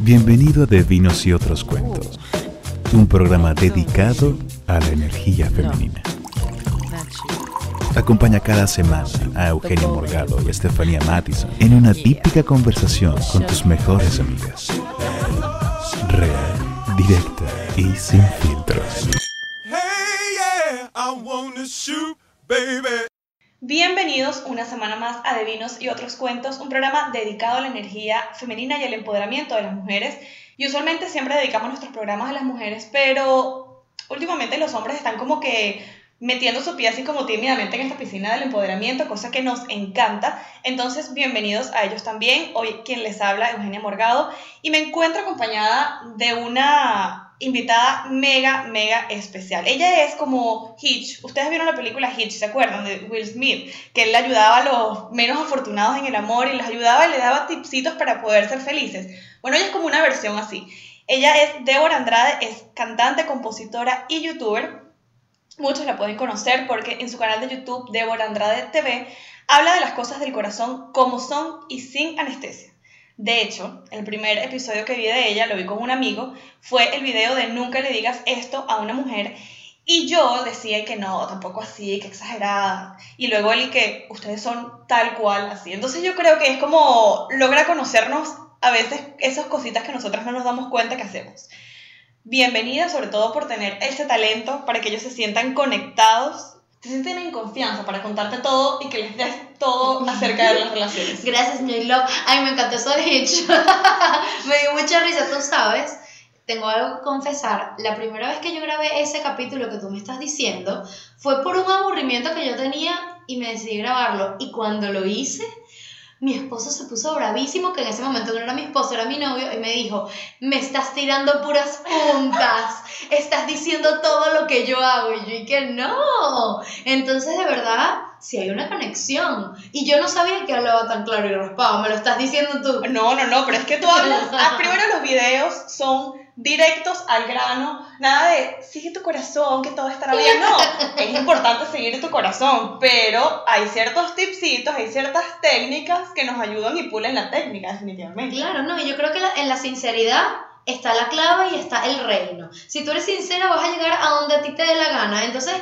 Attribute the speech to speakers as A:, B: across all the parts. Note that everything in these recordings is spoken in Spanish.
A: Bienvenido a De Vinos y otros cuentos, un programa dedicado a la energía femenina. Acompaña cada semana a Eugenio Morgado y Estefanía Mattison en una típica conversación con tus mejores amigas. Real, directa y sin filtros.
B: Bienvenidos una semana más a De Vinos y otros cuentos, un programa dedicado a la energía femenina y al empoderamiento de las mujeres. Y usualmente siempre dedicamos nuestros programas a las mujeres, pero últimamente los hombres están como que metiendo su pie así como tímidamente en esta piscina del empoderamiento, cosa que nos encanta. Entonces, bienvenidos a ellos también. Hoy quien les habla, Eugenia Morgado, y me encuentro acompañada de una invitada mega, mega especial. Ella es como Hitch. Ustedes vieron la película Hitch, ¿se acuerdan? De Will Smith, que él ayudaba a los menos afortunados en el amor y les ayudaba y le daba tipsitos para poder ser felices. Bueno, ella es como una versión así. Ella es Débora Andrade, es cantante, compositora y youtuber. Muchos la pueden conocer porque en su canal de YouTube, Débora Andrade TV, habla de las cosas del corazón como son y sin anestesia. De hecho, el primer episodio que vi de ella, lo vi con un amigo, fue el video de Nunca le digas esto a una mujer. Y yo decía que no, tampoco así, que exagerada. Y luego él y que ustedes son tal cual, así. Entonces yo creo que es como logra conocernos a veces esas cositas que nosotras no nos damos cuenta que hacemos. Bienvenida sobre todo por tener ese talento para que ellos se sientan conectados te sienten en confianza para contarte todo y que les des todo acerca de las relaciones.
C: Gracias, mi love. Ay, me encantó eso de hecho. me dio mucha risa, tú sabes. Tengo algo que confesar. La primera vez que yo grabé ese capítulo que tú me estás diciendo fue por un aburrimiento que yo tenía y me decidí grabarlo. Y cuando lo hice, mi esposo se puso bravísimo, que en ese momento no era mi esposo, era mi novio, y me dijo, me estás tirando puras puntas, estás diciendo todo lo que yo hago, y yo y que no. Entonces, de verdad, si hay una conexión. Y yo no sabía que hablaba tan claro y raspado, me lo estás diciendo tú.
B: No, no, no, pero es que tú hablas, ah, primero los videos son directos al grano, nada de sigue tu corazón, que todo estará bien. No, es importante seguir tu corazón, pero hay ciertos tipsitos, hay ciertas técnicas que nos ayudan y pulen la técnica, definitivamente.
C: Claro, no, y yo creo que en la sinceridad está la clave y está el reino. Si tú eres sincera, vas a llegar a donde a ti te dé la gana. Entonces,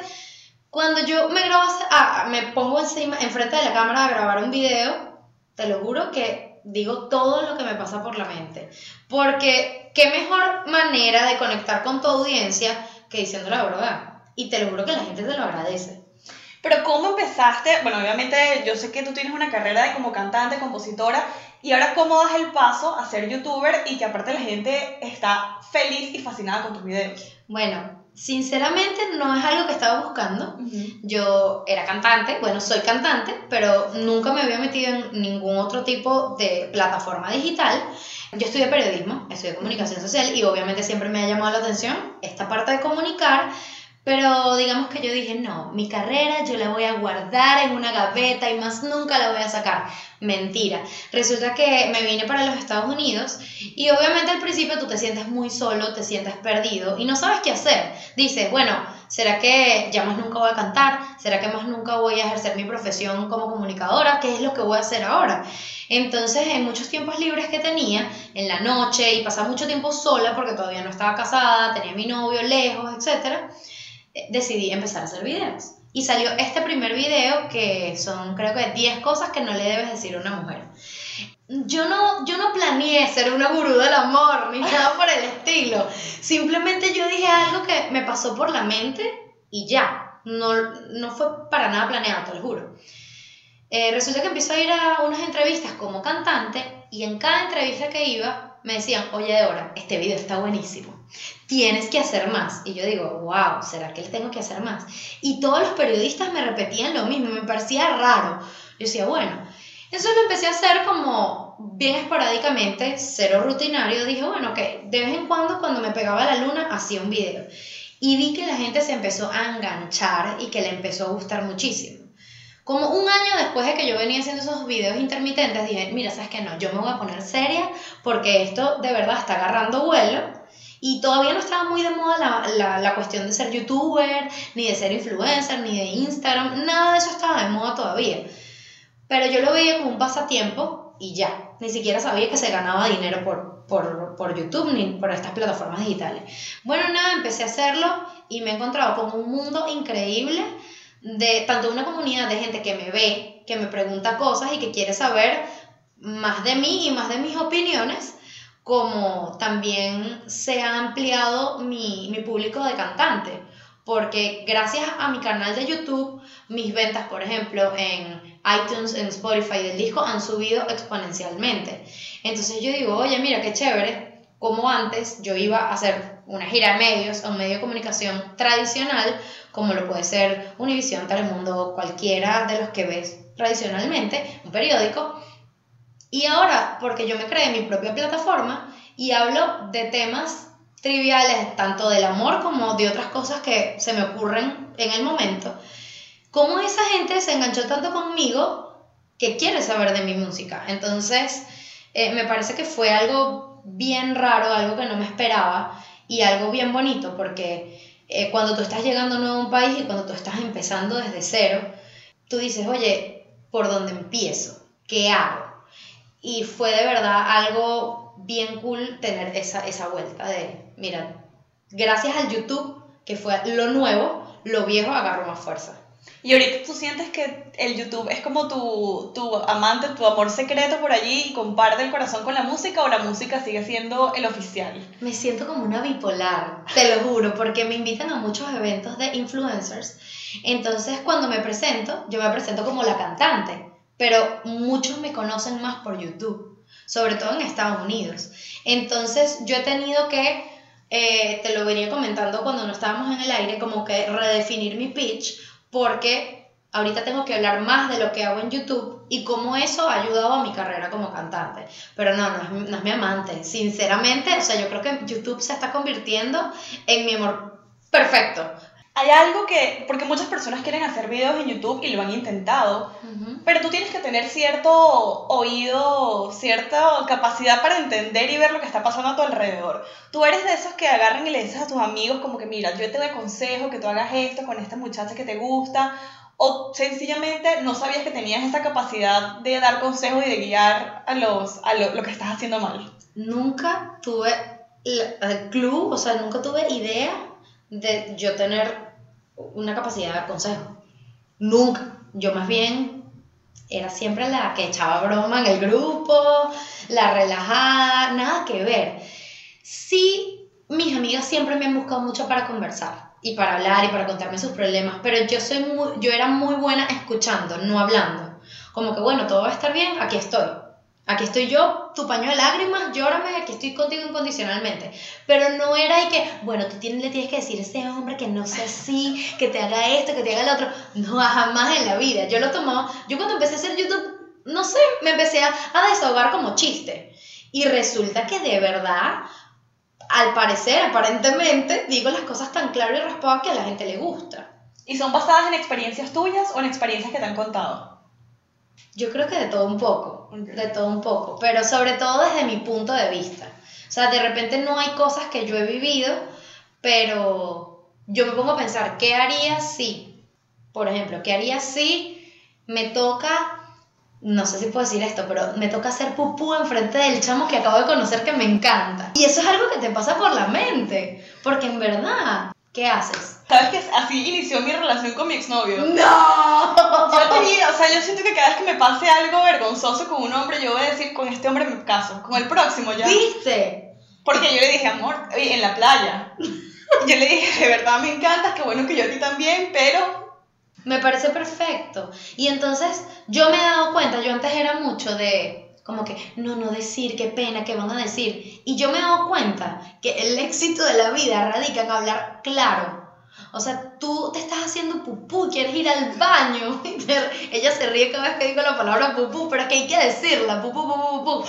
C: cuando yo me grabo, ah, me pongo encima, enfrente de la cámara a grabar un video, te lo juro que digo todo lo que me pasa por la mente. Porque qué mejor manera de conectar con tu audiencia que diciendo la verdad. Y te lo juro que la gente te lo agradece.
B: Pero ¿cómo empezaste? Bueno, obviamente yo sé que tú tienes una carrera de como cantante, compositora, y ahora ¿cómo das el paso a ser youtuber y que aparte la gente está feliz y fascinada con tus videos?
C: Bueno, Sinceramente no es algo que estaba buscando. Yo era cantante, bueno, soy cantante, pero nunca me había metido en ningún otro tipo de plataforma digital. Yo estudié periodismo, estudié comunicación social y obviamente siempre me ha llamado la atención esta parte de comunicar, pero digamos que yo dije, no, mi carrera yo la voy a guardar en una gaveta y más nunca la voy a sacar. Mentira. Resulta que me vine para los Estados Unidos y obviamente al principio tú te sientes muy solo, te sientes perdido y no sabes qué hacer. Dices, bueno, ¿será que ya más nunca voy a cantar? ¿Será que más nunca voy a ejercer mi profesión como comunicadora? ¿Qué es lo que voy a hacer ahora? Entonces, en muchos tiempos libres que tenía, en la noche y pasaba mucho tiempo sola porque todavía no estaba casada, tenía mi novio lejos, etcétera eh, decidí empezar a hacer videos. Y salió este primer video que son creo que 10 cosas que no le debes decir a una mujer. Yo no, yo no planeé ser una gurú del amor ni nada por el estilo. Simplemente yo dije algo que me pasó por la mente y ya. No, no fue para nada planeado, te lo juro. Eh, resulta que empiezo a ir a unas entrevistas como cantante y en cada entrevista que iba me decían, oye Débora, este video está buenísimo tienes que hacer más. Y yo digo, wow, ¿será que tengo que hacer más? Y todos los periodistas me repetían lo mismo, me parecía raro. Yo decía, bueno, eso lo empecé a hacer como bien esporádicamente, cero rutinario. Dije, bueno, que de vez en cuando cuando me pegaba la luna hacía un video. Y vi que la gente se empezó a enganchar y que le empezó a gustar muchísimo. Como un año después de que yo venía haciendo esos videos intermitentes, dije, mira, ¿sabes qué? No, yo me voy a poner seria porque esto de verdad está agarrando vuelo y todavía no estaba muy de moda la, la, la, cuestión de ser youtuber, ni de ser influencer, ni de Instagram, nada de eso estaba de moda todavía. Pero yo lo veía como un pasatiempo y ya. Ni siquiera sabía que se ganaba dinero por, por, por, YouTube ni por estas plataformas digitales. Bueno, nada, empecé a hacerlo y me he encontrado con un mundo increíble de tanto una comunidad de gente que me ve, que me pregunta cosas y que quiere saber más de mí y más de mis opiniones, como también se ha ampliado mi, mi público de cantante porque gracias a mi canal de YouTube, mis ventas, por ejemplo, en iTunes, en Spotify del disco han subido exponencialmente. Entonces yo digo, oye, mira, qué chévere, como antes yo iba a hacer una gira de medios, un medio de comunicación tradicional, como lo puede ser Univision, Telemundo, cualquiera de los que ves tradicionalmente, un periódico. Y ahora, porque yo me creé mi propia plataforma y hablo de temas triviales, tanto del amor como de otras cosas que se me ocurren en el momento, cómo esa gente se enganchó tanto conmigo que quiere saber de mi música. Entonces, eh, me parece que fue algo bien raro, algo que no me esperaba y algo bien bonito, porque eh, cuando tú estás llegando a un país y cuando tú estás empezando desde cero, tú dices, oye, ¿por dónde empiezo? ¿Qué hago? Y fue de verdad algo bien cool tener esa, esa vuelta de, mira, gracias al YouTube, que fue lo nuevo, lo viejo agarró más fuerza.
B: Y ahorita tú sientes que el YouTube es como tu, tu amante, tu amor secreto por allí y comparte el corazón con la música o la música sigue siendo el oficial.
C: Me siento como una bipolar, te lo juro, porque me invitan a muchos eventos de influencers. Entonces cuando me presento, yo me presento como la cantante, pero muchos me conocen más por YouTube, sobre todo en Estados Unidos. Entonces yo he tenido que eh, te lo venía comentando cuando no estábamos en el aire, como que redefinir mi pitch, porque ahorita tengo que hablar más de lo que hago en YouTube y cómo eso ha ayudado a mi carrera como cantante. Pero no, no es, no es mi amante. Sinceramente, o sea, yo creo que YouTube se está convirtiendo en mi amor perfecto.
B: Hay algo que, porque muchas personas quieren hacer videos en YouTube y lo han intentado, pero tú tienes que tener cierto oído, cierta capacidad para entender y ver lo que está pasando a tu alrededor. Tú eres de esos que agarran y le dices a tus amigos como que, mira, yo te doy consejo que tú hagas esto con esta muchacha que te gusta, o sencillamente no sabías que tenías esa capacidad de dar consejos y de guiar a, los, a lo, lo que estás haciendo mal.
C: Nunca tuve el club, o sea, nunca tuve idea de yo tener una capacidad de consejo. Nunca. Yo más bien era siempre la que echaba broma en el grupo, la relajada, nada que ver. Sí, mis amigas siempre me han buscado mucho para conversar y para hablar y para contarme sus problemas, pero yo soy muy, yo era muy buena escuchando, no hablando. Como que bueno, todo va a estar bien, aquí estoy. Aquí estoy yo, tu paño de lágrimas, llórame, aquí estoy contigo incondicionalmente. Pero no era y que, bueno, tú tienes, le tienes que decir a ese hombre que no sea así, que te haga esto, que te haga lo otro. No, jamás en la vida. Yo lo tomaba, yo cuando empecé a hacer YouTube, no sé, me empecé a, a desahogar como chiste. Y resulta que de verdad, al parecer, aparentemente, digo las cosas tan claro y raspado que a la gente le gusta.
B: ¿Y son basadas en experiencias tuyas o en experiencias que te han contado?
C: Yo creo que de todo un poco, de todo un poco, pero sobre todo desde mi punto de vista. O sea, de repente no hay cosas que yo he vivido, pero yo me pongo a pensar, ¿qué haría si, por ejemplo, qué haría si me toca, no sé si puedo decir esto, pero me toca hacer pupú enfrente del chamo que acabo de conocer que me encanta? Y eso es algo que te pasa por la mente, porque en verdad, ¿qué haces?
B: ¿Sabes que así inició mi relación con mi exnovio?
C: ¡No!
B: Yo tenía, o sea, yo siento que cada vez que me pase algo vergonzoso con un hombre, yo voy a decir, con este hombre me caso, con el próximo ya.
C: ¿Viste?
B: Porque yo le dije, amor, en la playa. Yo le dije, de verdad me encantas, qué bueno que yo a ti también, pero...
C: Me parece perfecto. Y entonces yo me he dado cuenta, yo antes era mucho de como que no, no decir, qué pena, qué van a decir. Y yo me he dado cuenta que el éxito de la vida radica en hablar claro. O sea, tú te estás haciendo pupú, quieres ir al baño. Ella se ríe cada vez que digo la palabra pupú, pero es que hay que decirla, pupú, pupú, pupú.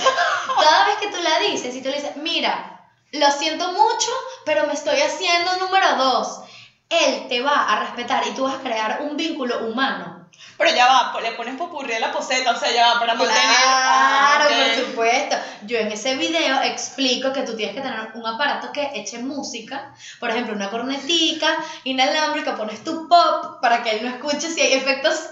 C: Cada vez que tú la dices y tú le dices, mira, lo siento mucho, pero me estoy haciendo número dos. Él te va a respetar y tú vas a crear un vínculo humano.
B: Pero ya va, le pones popurrí a la poseta, o sea, ya va para mantener...
C: Claro,
B: Ah,
C: por supuesto. Yo en ese video explico que tú tienes que tener un aparato que eche música, por ejemplo, una cornetica inalámbrica, pones tu pop para que él no escuche si hay efectos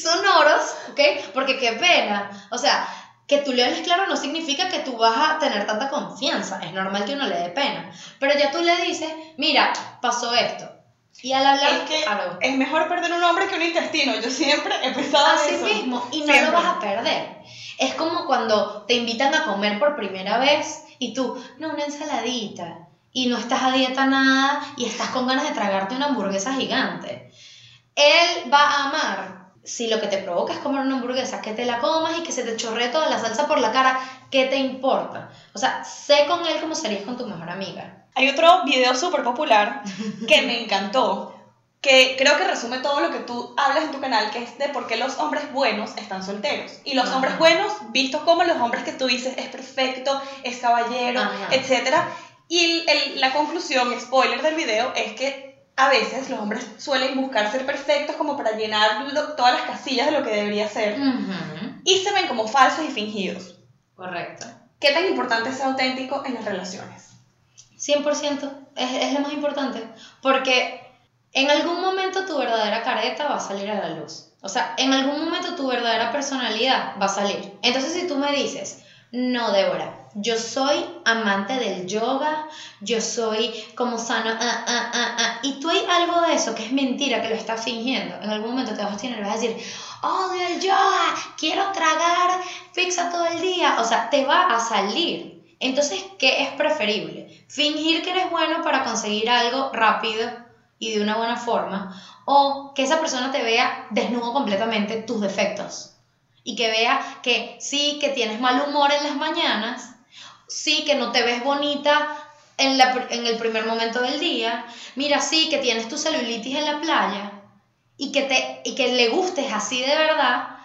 C: sonoros, ¿ok? Porque qué pena. O sea, que tú le hables claro no significa que tú vas a tener tanta confianza. Es normal que uno le dé pena. Pero ya tú le dices, mira, pasó esto. Y al hablar,
B: Es que
C: claro,
B: es mejor perder un hombre que un intestino. Yo siempre he pensado en
C: así
B: eso.
C: mismo, y no
B: Siempre.
C: lo vas a perder. Es como cuando te invitan a comer por primera vez y tú, no, una ensaladita. Y no estás a dieta nada y estás con ganas de tragarte una hamburguesa gigante. Él va a amar si lo que te provoca es comer una hamburguesa, que te la comas y que se te chorree toda la salsa por la cara, ¿qué te importa? O sea, sé con él como serías con tu mejor amiga.
B: Hay otro video súper popular que me encantó, que creo que resume todo lo que tú hablas en tu canal, que es de por qué los hombres buenos están solteros. Y los
C: Ajá.
B: hombres buenos, vistos como los hombres que tú dices es perfecto, es caballero,
C: Ajá.
B: etc. Y el- el- la conclusión, spoiler del video, es que a veces los hombres suelen buscar ser perfectos como para llenar lo- todas las casillas de lo que debería ser. Y se ven como falsos y fingidos.
C: Correcto.
B: ¿Qué tan importante es ser auténtico en las relaciones?
C: 100% es, es lo más importante. Porque en algún momento tu verdadera careta va a salir a la luz. O sea, en algún momento tu verdadera personalidad va a salir. Entonces, si tú me dices, no, Débora, yo soy amante del yoga, yo soy como sano, ah, ah, ah, ah, y tú hay algo de eso que es mentira, que lo estás fingiendo, en algún momento te vas a tener vas a decir, odio el yoga, quiero tragar pizza todo el día, o sea, te va a salir. Entonces, ¿qué es preferible? Fingir que eres bueno para conseguir algo rápido y de una buena forma, o que esa persona te vea desnudo completamente tus defectos y que vea que sí, que tienes mal humor en las mañanas, sí, que no te ves bonita en, la en el primer momento del día, mira, sí, que tienes tu celulitis en la playa y que, te, y que le gustes así de verdad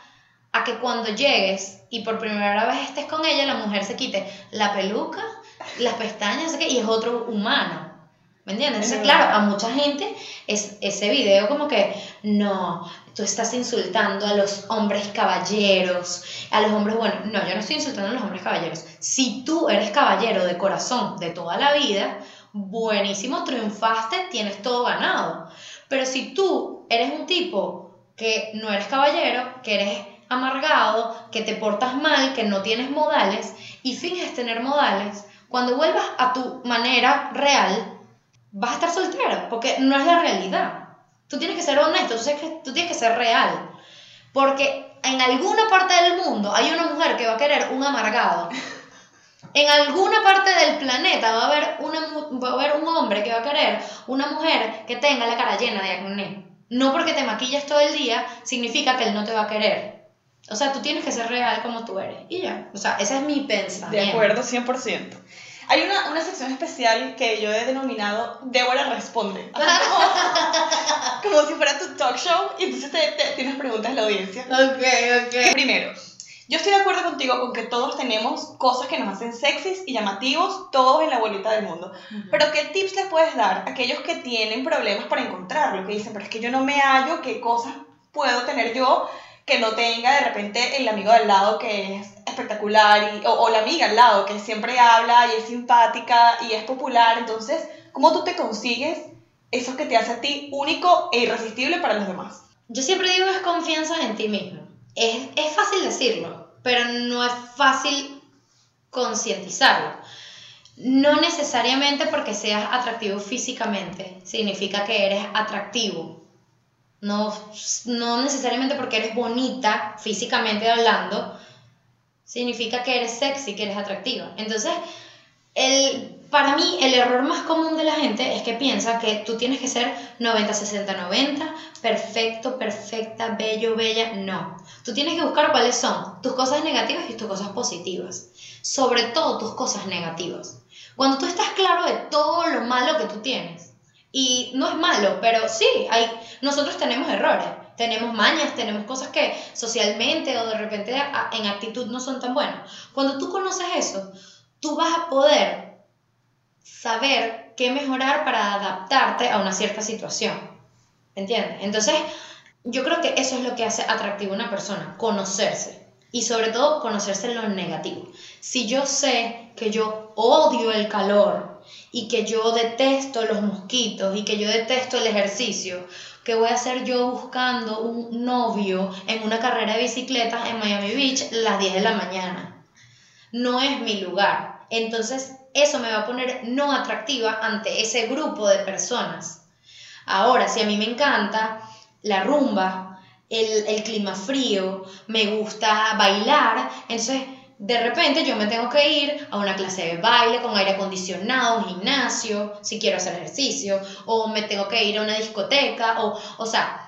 C: a que cuando llegues y por primera vez estés con ella, la mujer se quite la peluca, las pestañas, y es otro humano. ¿Me entiendes?
B: Es
C: Entonces, claro, a mucha gente es ese video como que, no, tú estás insultando a los hombres caballeros, a los hombres, bueno, no, yo no estoy insultando a los hombres caballeros. Si tú eres caballero de corazón de toda la vida, buenísimo, triunfaste, tienes todo ganado. Pero si tú eres un tipo que no eres caballero, que eres amargado, que te portas mal, que no tienes modales y finges tener modales, cuando vuelvas a tu manera real, vas a estar soltero, porque no es la realidad. Tú tienes que ser honesto, tú, tienes que- ser real. Porque en alguna parte del mundo hay una mujer que va a querer un amargado. En alguna parte del planeta va a haber, una, va a haber un hombre que va a querer una mujer que tenga la cara llena de acné. No porque te maquilles todo el día significa que él no te va a querer. O sea, tú tienes que ser real como tú eres. Y ya. O sea, ese es mi pensamiento.
B: De acuerdo, 100%. Hay una, una sección especial que yo he denominado Débora Responde. Como, como si fuera tu talk show y entonces te, te- tienes preguntas de la audiencia.
C: Ok, ok.
B: Primero, yo estoy de acuerdo contigo con que todos tenemos cosas que nos hacen sexys y llamativos, todos en la bolita del mundo. Pero ¿qué tips les puedes dar a aquellos que tienen problemas para encontrarlo? Que dicen, pero es que yo no me hallo, ¿qué cosas puedo tener yo que no tenga de repente el amigo al lado que es espectacular y, o, o la amiga al lado que siempre habla y es simpática y es popular? Entonces, ¿cómo tú te consigues eso que te hace a ti único e irresistible para los demás?
C: Yo siempre digo es confianza en ti mismo. Es, es fácil decirlo, pero no es fácil concientizarlo. No necesariamente porque seas atractivo físicamente significa que eres atractivo. No, no necesariamente porque eres bonita físicamente hablando significa que eres sexy, que eres atractiva. Entonces, el, para mí el error más común de la gente es que piensa que tú tienes que ser 90, 60, 90, perfecto, perfecta, bello, bella. No. Tú tienes que buscar cuáles son tus cosas negativas y tus cosas positivas. Sobre todo tus cosas negativas. Cuando tú estás claro de todo lo malo que tú tienes. Y no es malo, pero sí, hay, nosotros tenemos errores. Tenemos mañas, tenemos cosas que socialmente o de repente en actitud no son tan buenas. Cuando tú conoces eso, tú vas a poder saber qué mejorar para adaptarte a una cierta situación. ¿Entiendes? Entonces, yo creo que eso es lo que hace atractivo a una persona, conocerse. Y sobre todo, conocerse en lo negativo. Si yo sé que yo odio el calor y que yo detesto los mosquitos y que yo detesto el ejercicio, ¿qué voy a hacer yo buscando un novio en una carrera de bicicletas en Miami Beach las 10 de la mañana? No es mi lugar. Entonces, eso me va a poner no atractiva ante ese grupo de personas. Ahora, si a mí me encanta la rumba, el, el clima frío, me gusta bailar, entonces de repente yo me tengo que ir a una clase de baile con aire acondicionado, un gimnasio, si quiero hacer ejercicio, o me tengo que ir a una discoteca, o, o sea,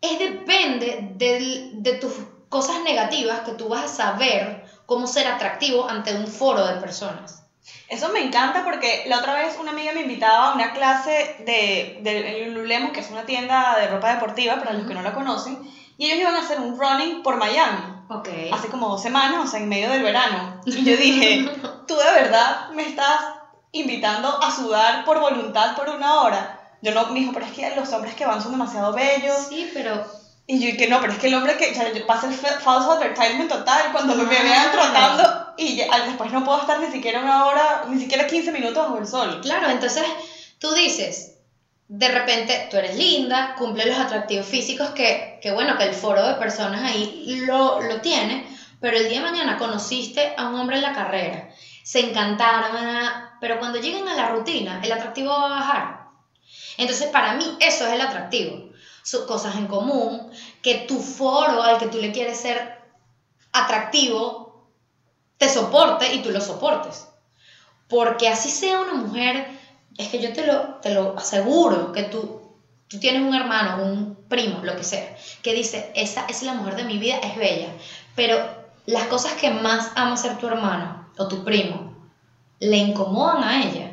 C: es depende de, de tus cosas negativas que tú vas a saber cómo ser atractivo ante un foro de personas.
B: Eso me encanta porque la otra vez una amiga me invitaba a una clase de, de Lululemon, que es una tienda de ropa deportiva, para los que no la conocen, y ellos iban a hacer un running por Miami.
C: Okay.
B: Hace como dos semanas, o sea, en medio del verano. Y yo dije, tú de verdad me estás invitando a sudar por voluntad por una hora. Yo no, me dijo, pero es que los hombres que van son demasiado bellos.
C: Sí, pero
B: Y yo que no, pero es que el hombre que, o sea, va a ser fa- falso advertisement total cuando me vean tratando y ya- al- después no puedo estar ni siquiera una hora, ni siquiera 15 minutos bajo el sol.
C: Claro, entonces tú dices, de repente tú eres linda, cumple los atractivos físicos que, que bueno, que el foro de personas ahí lo, lo tiene, pero el día de mañana conociste a un hombre en la carrera, se encantaron, ah, pero cuando lleguen a la rutina, el atractivo va a bajar. Entonces, para mí, eso es el atractivo. Son cosas en común, que tu foro al que tú le quieres ser atractivo te soporte y tú lo soportes. Porque así sea una mujer, es que yo te lo, te lo aseguro, que tú, tú tienes un hermano, un primo, lo que sea, que dice, esa es la mujer de mi vida, es bella, pero las cosas que más ama ser tu hermano o tu primo le incomodan a ella,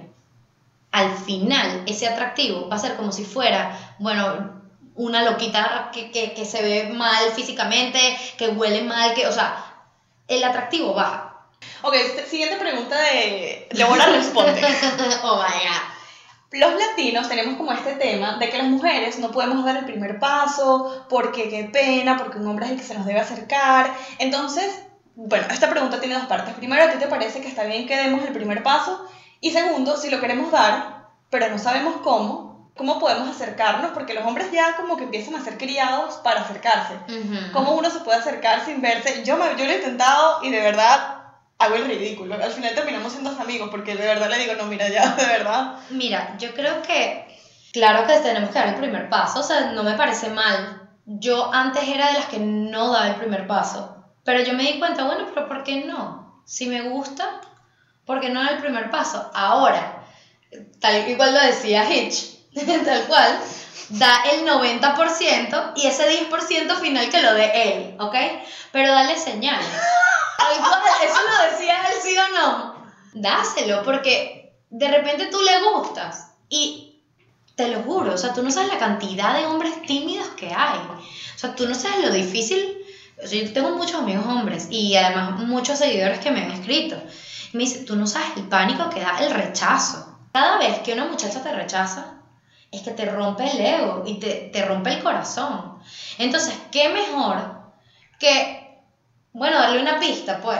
C: al final ese atractivo va a ser como si fuera, bueno, una loquita que, que, que se ve mal físicamente, que huele mal, que, o sea, el atractivo baja.
B: Ok, siguiente pregunta de Deborah responde.
C: oh my god.
B: Los latinos tenemos como este tema de que las mujeres no podemos dar el primer paso porque qué pena, porque un hombre es el que se nos debe acercar. Entonces, bueno, esta pregunta tiene dos partes. Primero, ¿a ti te parece que está bien que demos el primer paso? Y segundo, si lo queremos dar, pero no sabemos cómo, ¿cómo podemos acercarnos? Porque los hombres ya como que empiezan a ser criados para acercarse.
C: Ujú.
B: ¿Cómo uno se puede acercar sin verse? Yo, me, yo lo he intentado y de verdad hago el ridículo. Al final terminamos siendo amigos porque de verdad le digo, no, mira, ya, de verdad.
C: Mira, yo creo que, claro que tenemos que dar el primer paso, o sea, no me parece mal. Yo antes era de las que no daba el primer paso, pero yo me di cuenta, bueno, pero ¿por qué no? Si me gusta, ¿por qué no dar el primer paso? Ahora, tal igual lo decía Hitch, tal cual, da el 90% y ese 10% final que lo dé él, ¿ok? Pero dale señales. Eso lo decía él, sí o no. Dáselo, porque de repente tú le gustas y te lo juro, o sea, tú no sabes la cantidad de hombres tímidos que hay. O sea, tú no sabes lo difícil. O sea, yo tengo muchos amigos hombres y además muchos seguidores que me han escrito. Y me dicen, tú no sabes el pánico que da el rechazo. Cada vez que una muchacha te rechaza, es que te rompe el ego y te, te rompe el corazón. Entonces, ¿qué mejor que, bueno, darle una pista, pues?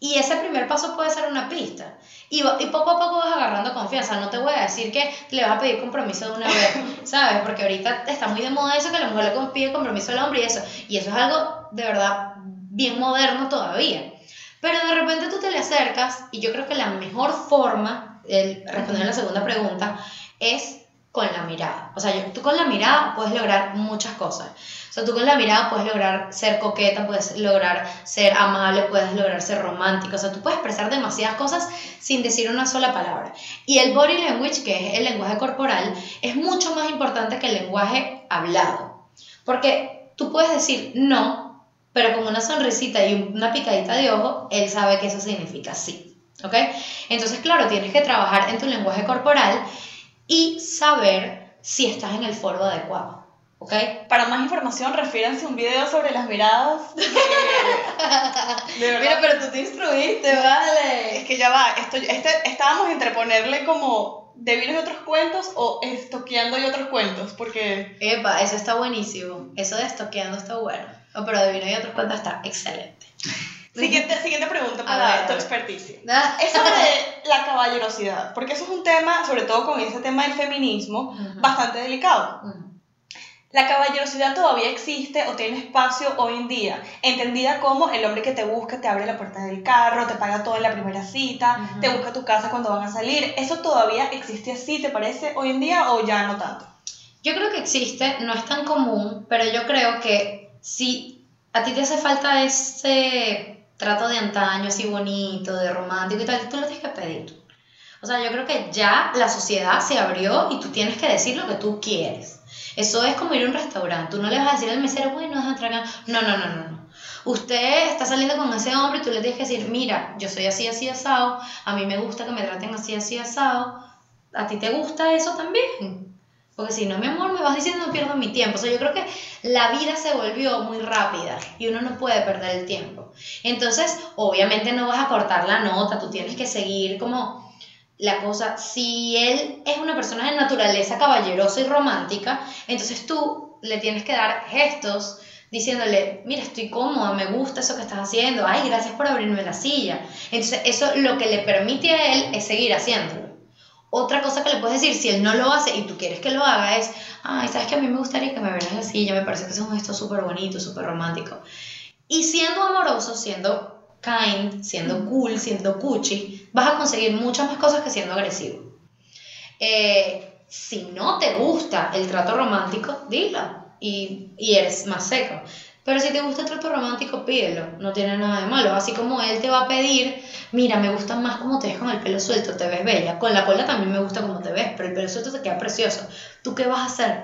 C: Y ese primer paso puede ser una pista. Y, y poco a poco vas agarrando confianza. No te voy a decir que le vas a pedir compromiso de una vez, ¿sabes? Porque ahorita está muy de moda eso que la mujer le pide compromiso al hombre y eso. Y eso es algo de verdad bien moderno todavía. Pero de repente tú te le acercas y yo creo que la mejor forma, el responder a la segunda pregunta, es con la mirada. O sea, tú con la mirada puedes lograr muchas cosas. Tú con la mirada puedes lograr ser coqueta, puedes lograr ser amable, puedes lograr ser romántico. O sea, tú puedes expresar demasiadas cosas sin decir una sola palabra. Y el body language, que es el lenguaje corporal, es mucho más importante que el lenguaje hablado. Porque tú puedes decir no, pero con una sonrisita y una picadita de ojo, él sabe que eso significa sí. ¿Ok? Entonces, claro, tienes que trabajar en tu lenguaje corporal y saber si estás en el foro adecuado. ¿Ok?
B: Para más información, refiéranse a un video sobre las miradas. de.
C: Mira, pero tú te instruiste,
B: Es
C: vale.
B: que ya va, esto, este, estábamos entre ponerle como de vinos y otros cuentos o estoqueando y otros cuentos, porque
C: Epa, eso está buenísimo. Eso de estoqueando está bueno. Oh, pero de vino y otros cuentos está excelente.
B: Siguiente, siguiente pregunta para
C: ver,
B: tu experticia.
C: Ah.
B: Es sobre la caballerosidad, porque eso es un tema, sobre todo con este tema del feminismo,
C: Ujú.
B: bastante delicado.
C: Mm.
B: La caballerosidad todavía existe o tiene espacio hoy en día, entendida como el hombre que te busca, te abre la puerta del carro, te paga todo en la primera cita,
C: Ujú.
B: te busca tu casa cuando van a salir. ¿Eso todavía existe así, te parece, hoy en día o ya no tanto?
C: Yo creo que existe, no es tan común, pero yo creo que si a ti te hace falta ese trato de antaño, así bonito, de romántico y tal, tú lo tienes que pedir. O sea, yo creo que ya la sociedad se abrió y tú tienes que decir lo que tú quieres. Eso es como ir a un restaurante. Tú no le vas a decir al mesero, bueno, déjame tragar. No, no, no, no, no. Usted está saliendo con ese hombre y tú le tienes que decir, mira, yo soy así, así, asado. A mí me gusta que me traten así, así, asado. ¿A ti te gusta eso también? Porque si no, mi amor, me vas diciendo no pierdo mi tiempo. O sea, yo creo que la vida se volvió muy rápida y uno no puede perder el tiempo. Entonces, obviamente no vas a cortar la nota, tú tienes que seguir como la cosa. Si él es una persona de naturaleza caballerosa y romántica, entonces tú le tienes que dar gestos diciéndole, mira, estoy cómoda, me gusta eso que estás haciendo, ay, gracias por abrirme la silla. Entonces, eso lo que le permite a él es seguir haciéndolo. Otra cosa que le puedes decir, si él no lo hace y tú quieres que lo haga, es, ay, sabes que a mí me gustaría que me vieras la silla, me parece que es un gesto súper bonito, súper romántico. Y siendo amoroso, siendo kind, siendo cool, siendo cuchi, vas a conseguir muchas más cosas que siendo agresivo. Eh, si no te gusta el trato romántico, dilo y, y eres más seco. Pero si te gusta el trato romántico, pídelo, no tiene nada de malo. Así como él te va a pedir, mira, me gusta más cómo te ves con el pelo suelto, te ves bella. Con la cola también me gusta cómo te ves, pero el pelo suelto te queda precioso. ¿Tú qué vas a hacer?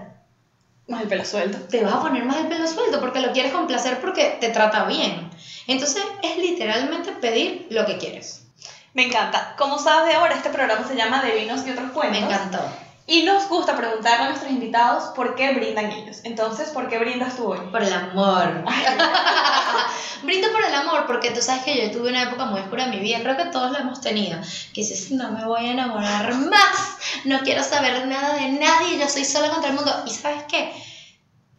B: Más el pelo suelto.
C: te vas a poner más el pelo suelto porque lo quieres complacer porque te trata bien. Entonces es literalmente pedir lo que quieres.
B: Me encanta. Como sabes de ahora, este programa se llama De Vinos y otros cuentos.
C: Me encantó.
B: Y nos gusta preguntarle a nuestros invitados por qué brindan ellos. Entonces, ¿por qué brindas tú hoy?
C: Por el amor. Brindo por el amor porque tú sabes que yo tuve una época muy oscura en mi vida, creo que todos lo hemos tenido, que dices, no me voy a enamorar más, no quiero saber nada de nadie, yo soy sola contra el mundo. Y sabes qué,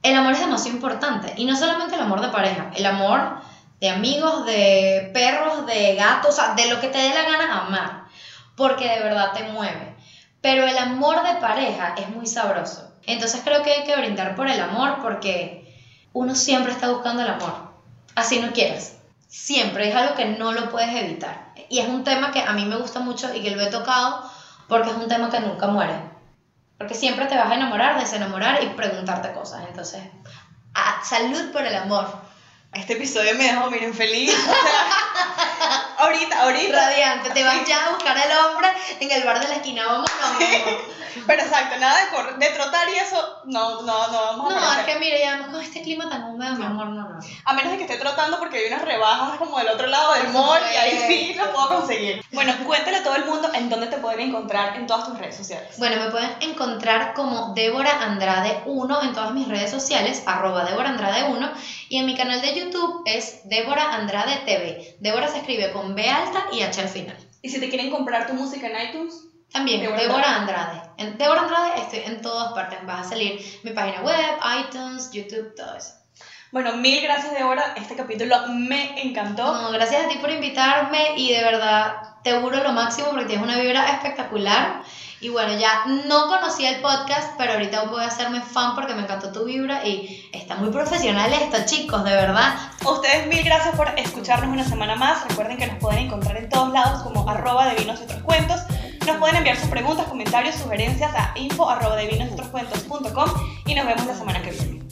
C: el amor es demasiado importante. Y no solamente el amor de pareja, el amor de amigos, de perros, de gatos, o sea, de lo que te dé la gana amar, porque de verdad te mueve. Pero el amor de pareja es muy sabroso. Entonces creo que hay que brindar por el amor porque uno siempre está buscando el amor. Así no quieras. Siempre es algo que no lo puedes evitar. Y es un tema que a mí me gusta mucho y que lo he tocado porque es un tema que nunca muere. Porque siempre te vas a enamorar, desenamorar y preguntarte cosas. Entonces, a- salud por el amor.
B: Este episodio me dejó, miren, feliz. ahorita, ahorita.
C: Radiante, te vas ya a buscar al hombre en el bar de la esquina. Vámonos.
B: Pero exacto, nada de, correr- de trotar y eso, no, no, no vamos a
C: No, es que mire, ya con este clima tan húmedo, mi amor, no, no.
B: A menos de que esté trotando porque hay unas rebajas como del otro lado del mall y ahí sí lo puedo conseguir. Bueno, cuéntale a todo el mundo en dónde te pueden encontrar en todas tus redes sociales.
C: Bueno, me pueden encontrar como Débora Andrade 1 en todas mis redes sociales, arroba Débora Andrade 1, y en mi canal de YouTube es Débora Andrade TV. Débora se escribe con B alta y H al final.
B: Y si te quieren comprar tu música en iTunes,
C: También,
B: Débora
C: Débora, Andrade. En Débora Andrade estoy en todas partes. Vas a salir mi página web, iTunes, YouTube, todo eso.
B: bueno, mil gracias Débora, este capítulo me encantó.
C: No, gracias a ti por invitarme y de verdad te auguro lo máximo porque tienes una vibra espectacular. Y bueno, ya no conocía el podcast, pero ahorita voy a hacerme fan porque me encantó tu vibra y está muy profesional esto, chicos, de verdad.
B: Ustedes mil gracias por escucharnos una semana más. Recuerden que nos pueden encontrar en todos lados como arroba de vinos y otros cuentos. Nos pueden enviar sus preguntas, comentarios, sugerencias a info arroba de vinos y otros cuentos punto com y nos vemos la semana que viene.